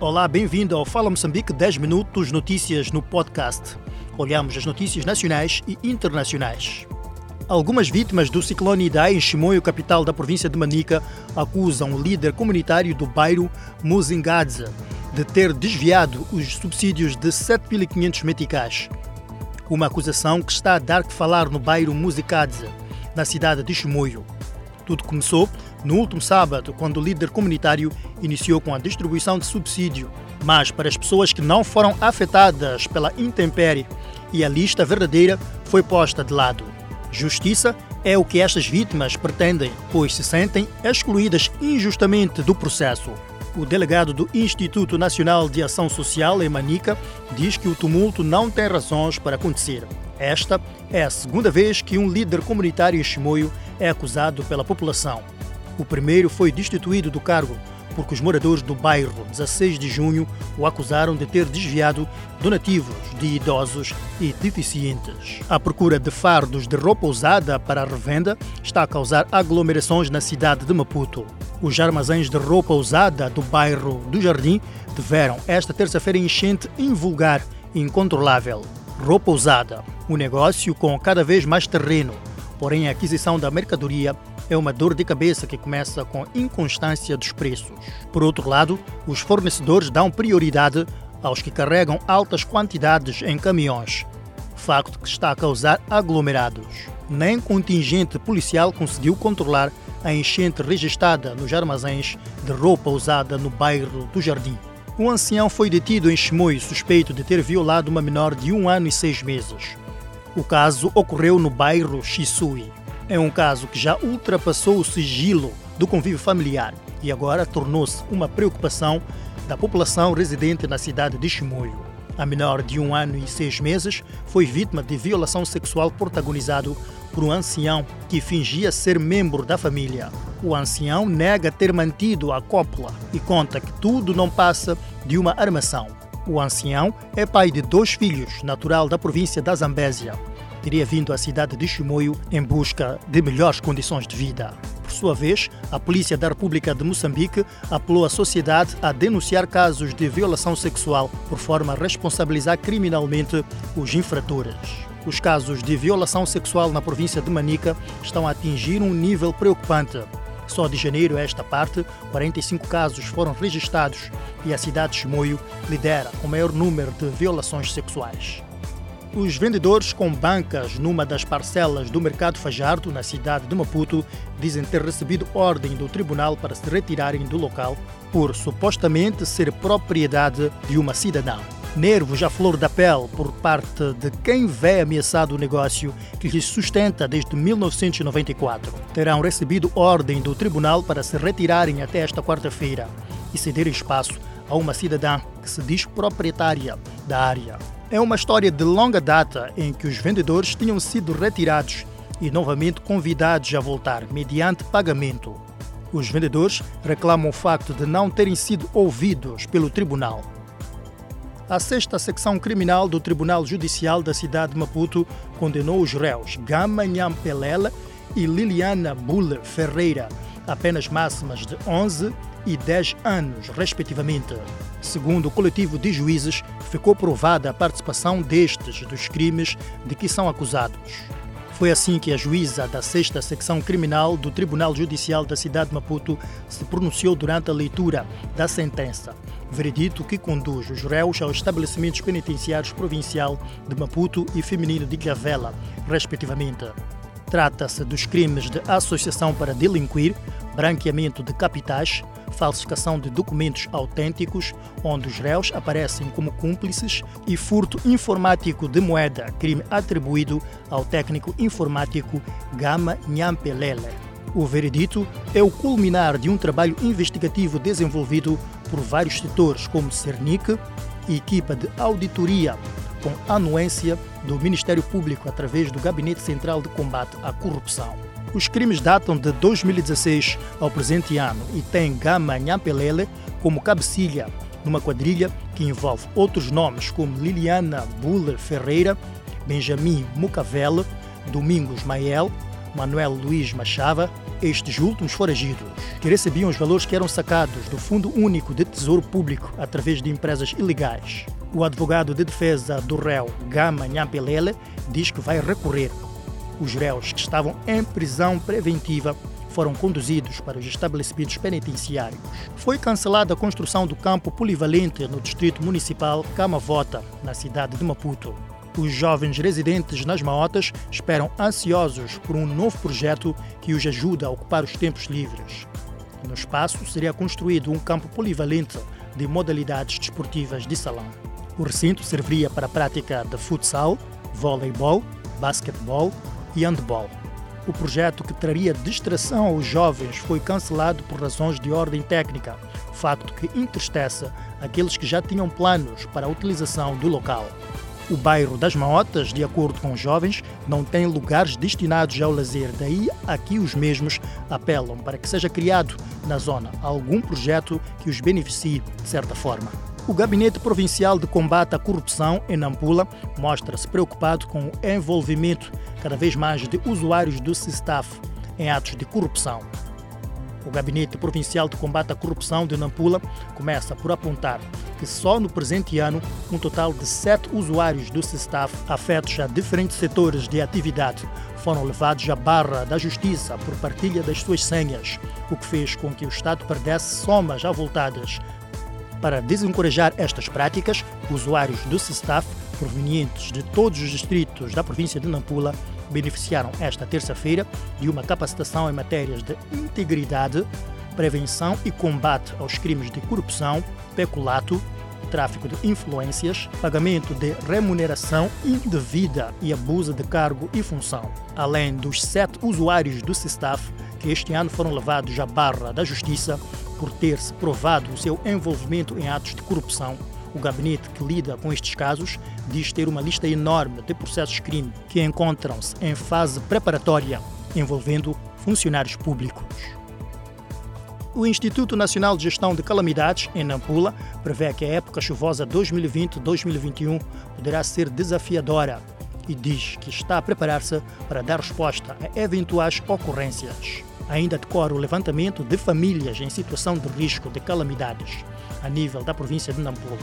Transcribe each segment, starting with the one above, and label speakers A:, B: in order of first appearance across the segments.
A: Olá, bem-vindo ao Fala Moçambique 10 minutos notícias no podcast. Olhamos as notícias nacionais e internacionais. Algumas vítimas do ciclone Idai em Chimoio, capital da província de Manica, acusam o líder comunitário do bairro, Muzingadze, de ter desviado os subsídios de 7.500 meticais. Uma acusação que está a dar que falar no bairro Muzingadze, na cidade de Chimoio. Tudo começou no último sábado, quando o líder comunitário iniciou com a distribuição de subsídio, mas para as pessoas que não foram afetadas pela intempérie, e a lista verdadeira foi posta de lado. Justiça é o que estas vítimas pretendem, pois se sentem excluídas injustamente do processo. O delegado do Instituto Nacional de Ação Social, em Manica, diz que o tumulto não tem razões para acontecer. Esta é a segunda vez que um líder comunitário em Chimoio é acusado pela população. O primeiro foi destituído do cargo porque os moradores do bairro 16 de junho o acusaram de ter desviado donativos de idosos e deficientes. A procura de fardos de roupa usada para revenda está a causar aglomerações na cidade de Maputo. Os armazéns de roupa usada do bairro do Jardim tiveram esta terça-feira enchente invulgar e incontrolável. Roupa usada, um negócio com cada vez mais terreno, porém a aquisição da mercadoria é uma dor de cabeça que começa com inconstância dos preços. Por outro lado, os fornecedores dão prioridade aos que carregam altas quantidades em caminhões, facto que está a causar aglomerados. Nem contingente policial conseguiu controlar a enchente registrada nos armazéns de roupa usada no bairro do Jardim. Um ancião foi detido em Chimoio suspeito de ter violado uma menor de um ano e seis meses. O caso ocorreu no bairro Chisui. É um caso que já ultrapassou o sigilo do convívio familiar e agora tornou-se uma preocupação da população residente na cidade de Chimoio. A menor de um ano e seis meses foi vítima de violação sexual protagonizado por um ancião que fingia ser membro da família. O ancião nega ter mantido a cópula e conta que tudo não passa de uma armação. O ancião é pai de dois filhos, natural da província da Zambésia teria vindo à cidade de Chimoio em busca de melhores condições de vida. Por sua vez, a Polícia da República de Moçambique apelou à sociedade a denunciar casos de violação sexual, por forma a responsabilizar criminalmente os infratores. Os casos de violação sexual na província de Manica estão a atingir um nível preocupante. Só de janeiro a esta parte, 45 casos foram registrados e a cidade de Chimoio lidera o maior número de violações sexuais. Os vendedores com bancas numa das parcelas do Mercado Fajardo, na cidade de Maputo, dizem ter recebido ordem do tribunal para se retirarem do local por supostamente ser propriedade de uma cidadã. Nervos à flor da pele por parte de quem vê ameaçado o negócio que lhes sustenta desde 1994. Terão recebido ordem do tribunal para se retirarem até esta quarta-feira e cederem espaço a uma cidadã que se diz proprietária da área. É uma história de longa data em que os vendedores tinham sido retirados e novamente convidados a voltar mediante pagamento. Os vendedores reclamam o facto de não terem sido ouvidos pelo tribunal. A sexta secção criminal do Tribunal Judicial da cidade de Maputo condenou os réus Gama Nhampelela e Liliana Bulle Ferreira a penas máximas de 11 e 10 anos, respectivamente. Segundo o coletivo de juízes, ficou provada a participação destes dos crimes de que são acusados. Foi assim que a juíza da sexta secção criminal do Tribunal Judicial da cidade de Maputo se pronunciou durante a leitura da sentença. Veredito que conduz os réus aos estabelecimentos penitenciários provincial de Maputo e feminino de Ilhavela, respectivamente. Trata-se dos crimes de associação para delinquir, branqueamento de capitais, falsificação de documentos autênticos, onde os réus aparecem como cúmplices, e furto informático de moeda, crime atribuído ao técnico informático Gama Nhampelele. O veredito é o culminar de um trabalho investigativo desenvolvido por vários setores, como Cernic e equipa de auditoria, com anuência do Ministério Público através do Gabinete Central de Combate à Corrupção. Os crimes datam de 2016 ao presente ano e têm Gama Nhampelele como cabecilha numa quadrilha que envolve outros nomes como Liliana Buller Ferreira, Benjamin Mucavele, Domingos Mael, Manuel Luiz Machava, estes últimos foragidos, que recebiam os valores que eram sacados do Fundo Único de Tesouro Público através de empresas ilegais. O advogado de defesa do réu Gama Nhampelele diz que vai recorrer. Os réus que estavam em prisão preventiva foram conduzidos para os estabelecimentos penitenciários. Foi cancelada a construção do campo polivalente no distrito municipal Camavota, na cidade de Maputo. Os jovens residentes nas Maotas esperam ansiosos por um novo projeto que os ajude a ocupar os tempos livres. No espaço seria construído um campo polivalente de modalidades desportivas de salão. O recinto serviria para a prática de futsal, voleibol, basquetebol e handball. O projeto que traria distração aos jovens foi cancelado por razões de ordem técnica, facto que entristece aqueles que já tinham planos para a utilização do local. O bairro das Maotas, de acordo com os jovens, não tem lugares destinados ao lazer, daí aqui os mesmos apelam para que seja criado na zona algum projeto que os beneficie de certa forma. O Gabinete Provincial de Combate à Corrupção, em Nampula, mostra-se preocupado com o envolvimento cada vez mais de usuários do SISTAF em atos de corrupção. O Gabinete Provincial de Combate à Corrupção de Nampula começa por apontar que só no presente ano um total de sete usuários do SISTAF afetos a diferentes setores de atividade foram levados à barra da justiça por partilha das suas senhas, o que fez com que o Estado perdesse somas avultadas para desencorajar estas práticas, usuários do SISTAF, provenientes de todos os distritos da província de Nampula, beneficiaram esta terça-feira de uma capacitação em matérias de integridade, prevenção e combate aos crimes de corrupção, peculato, tráfico de influências, pagamento de remuneração indevida e abuso de cargo e função. Além dos sete usuários do SISTAF que este ano foram levados à barra da Justiça por ter-se provado o seu envolvimento em atos de corrupção, o gabinete que lida com estes casos diz ter uma lista enorme de processos de crime que encontram-se em fase preparatória, envolvendo funcionários públicos. O Instituto Nacional de Gestão de Calamidades, em Nampula, prevê que a época chuvosa 2020-2021 poderá ser desafiadora e diz que está a preparar-se para dar resposta a eventuais ocorrências. Ainda decorre o levantamento de famílias em situação de risco de calamidades a nível da província de Nampula.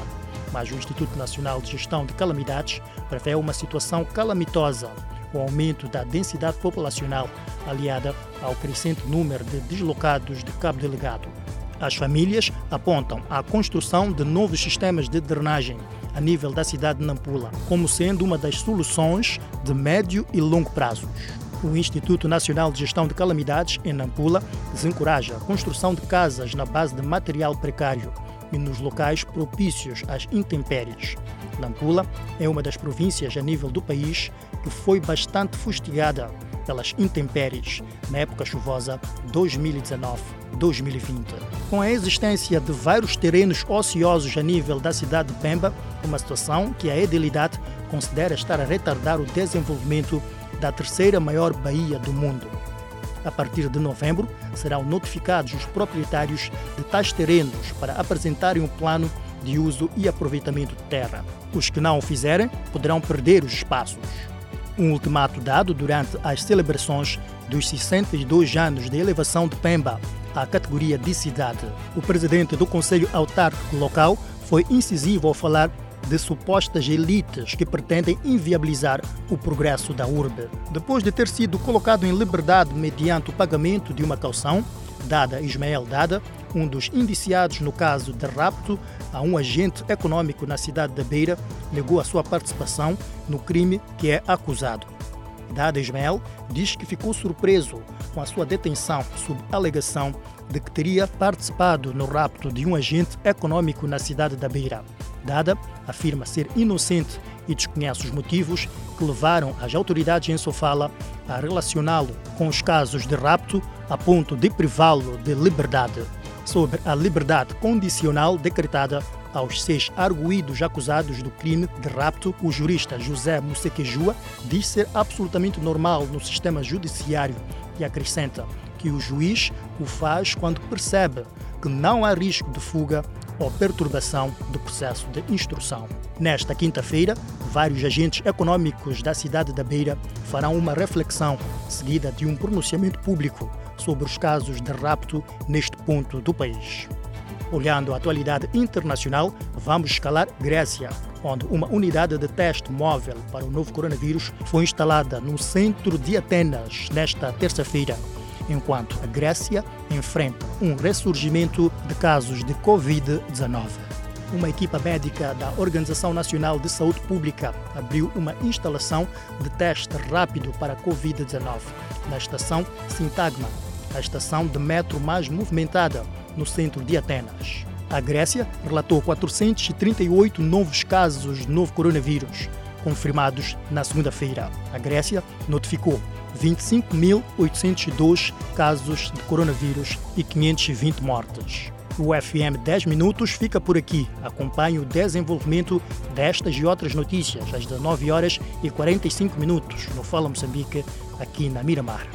A: Mas o Instituto Nacional de Gestão de Calamidades prevê uma situação calamitosa, o aumento da densidade populacional aliada ao crescente número de deslocados de Cabo Delegado. As famílias apontam a construção de novos sistemas de drenagem a nível da cidade de Nampula como sendo uma das soluções de médio e longo prazos. O Instituto Nacional de Gestão de Calamidades, em Nampula, desencoraja a construção de casas na base de material precário e nos locais propícios às intempéries. Nampula é uma das províncias a nível do país que foi bastante fustigada pelas intempéries na época chuvosa 2019-2020. Com a existência de vários terrenos ociosos a nível da cidade de Pemba, uma situação que a Edilidade considera estar a retardar o desenvolvimento da terceira maior baía do mundo. A partir de novembro, serão notificados os proprietários de tais terrenos para apresentarem um plano de uso e aproveitamento de terra. Os que não o fizerem poderão perder os espaços. Um ultimato dado durante as celebrações dos 62 anos de elevação de Pemba à categoria de cidade. O presidente do Conselho Autárquico Local foi incisivo ao falar de supostas elites que pretendem inviabilizar o progresso da urbe. Depois de ter sido colocado em liberdade mediante o pagamento de uma caução, Dada Ismael Dada, um dos indiciados no caso de rapto a um agente econômico na cidade da Beira, negou a sua participação no crime que é acusado. Dada Ismael diz que ficou surpreso com a sua detenção sob alegação de que teria participado no rapto de um agente econômico na cidade da Beira. Dada afirma ser inocente e desconhece os motivos que levaram as autoridades em Sofala a relacioná-lo com os casos de rapto a ponto de privá-lo de liberdade. Sobre a liberdade condicional decretada aos seis arguídos acusados do crime de rapto, o jurista José Musequejua diz ser absolutamente normal no sistema judiciário e acrescenta que o juiz o faz quando percebe que não há risco de fuga ou perturbação do processo de instrução. Nesta quinta-feira, vários agentes econômicos da cidade da Beira farão uma reflexão seguida de um pronunciamento público sobre os casos de rapto neste ponto do país. Olhando a atualidade internacional, vamos escalar Grécia, onde uma unidade de teste móvel para o novo coronavírus foi instalada no centro de Atenas nesta terça-feira, enquanto a Grécia enfrenta um ressurgimento de casos de Covid-19. Uma equipa médica da Organização Nacional de Saúde Pública abriu uma instalação de teste rápido para Covid-19 na estação Sintagma, a estação de metro mais movimentada no centro de Atenas. A Grécia relatou 438 novos casos de novo coronavírus, confirmados na segunda-feira. A Grécia notificou 25.802 casos de coronavírus e 520 mortes. O FM 10 Minutos fica por aqui. Acompanhe o desenvolvimento destas e outras notícias às 19 horas e 45 minutos no Fala Moçambique, aqui na Miramar.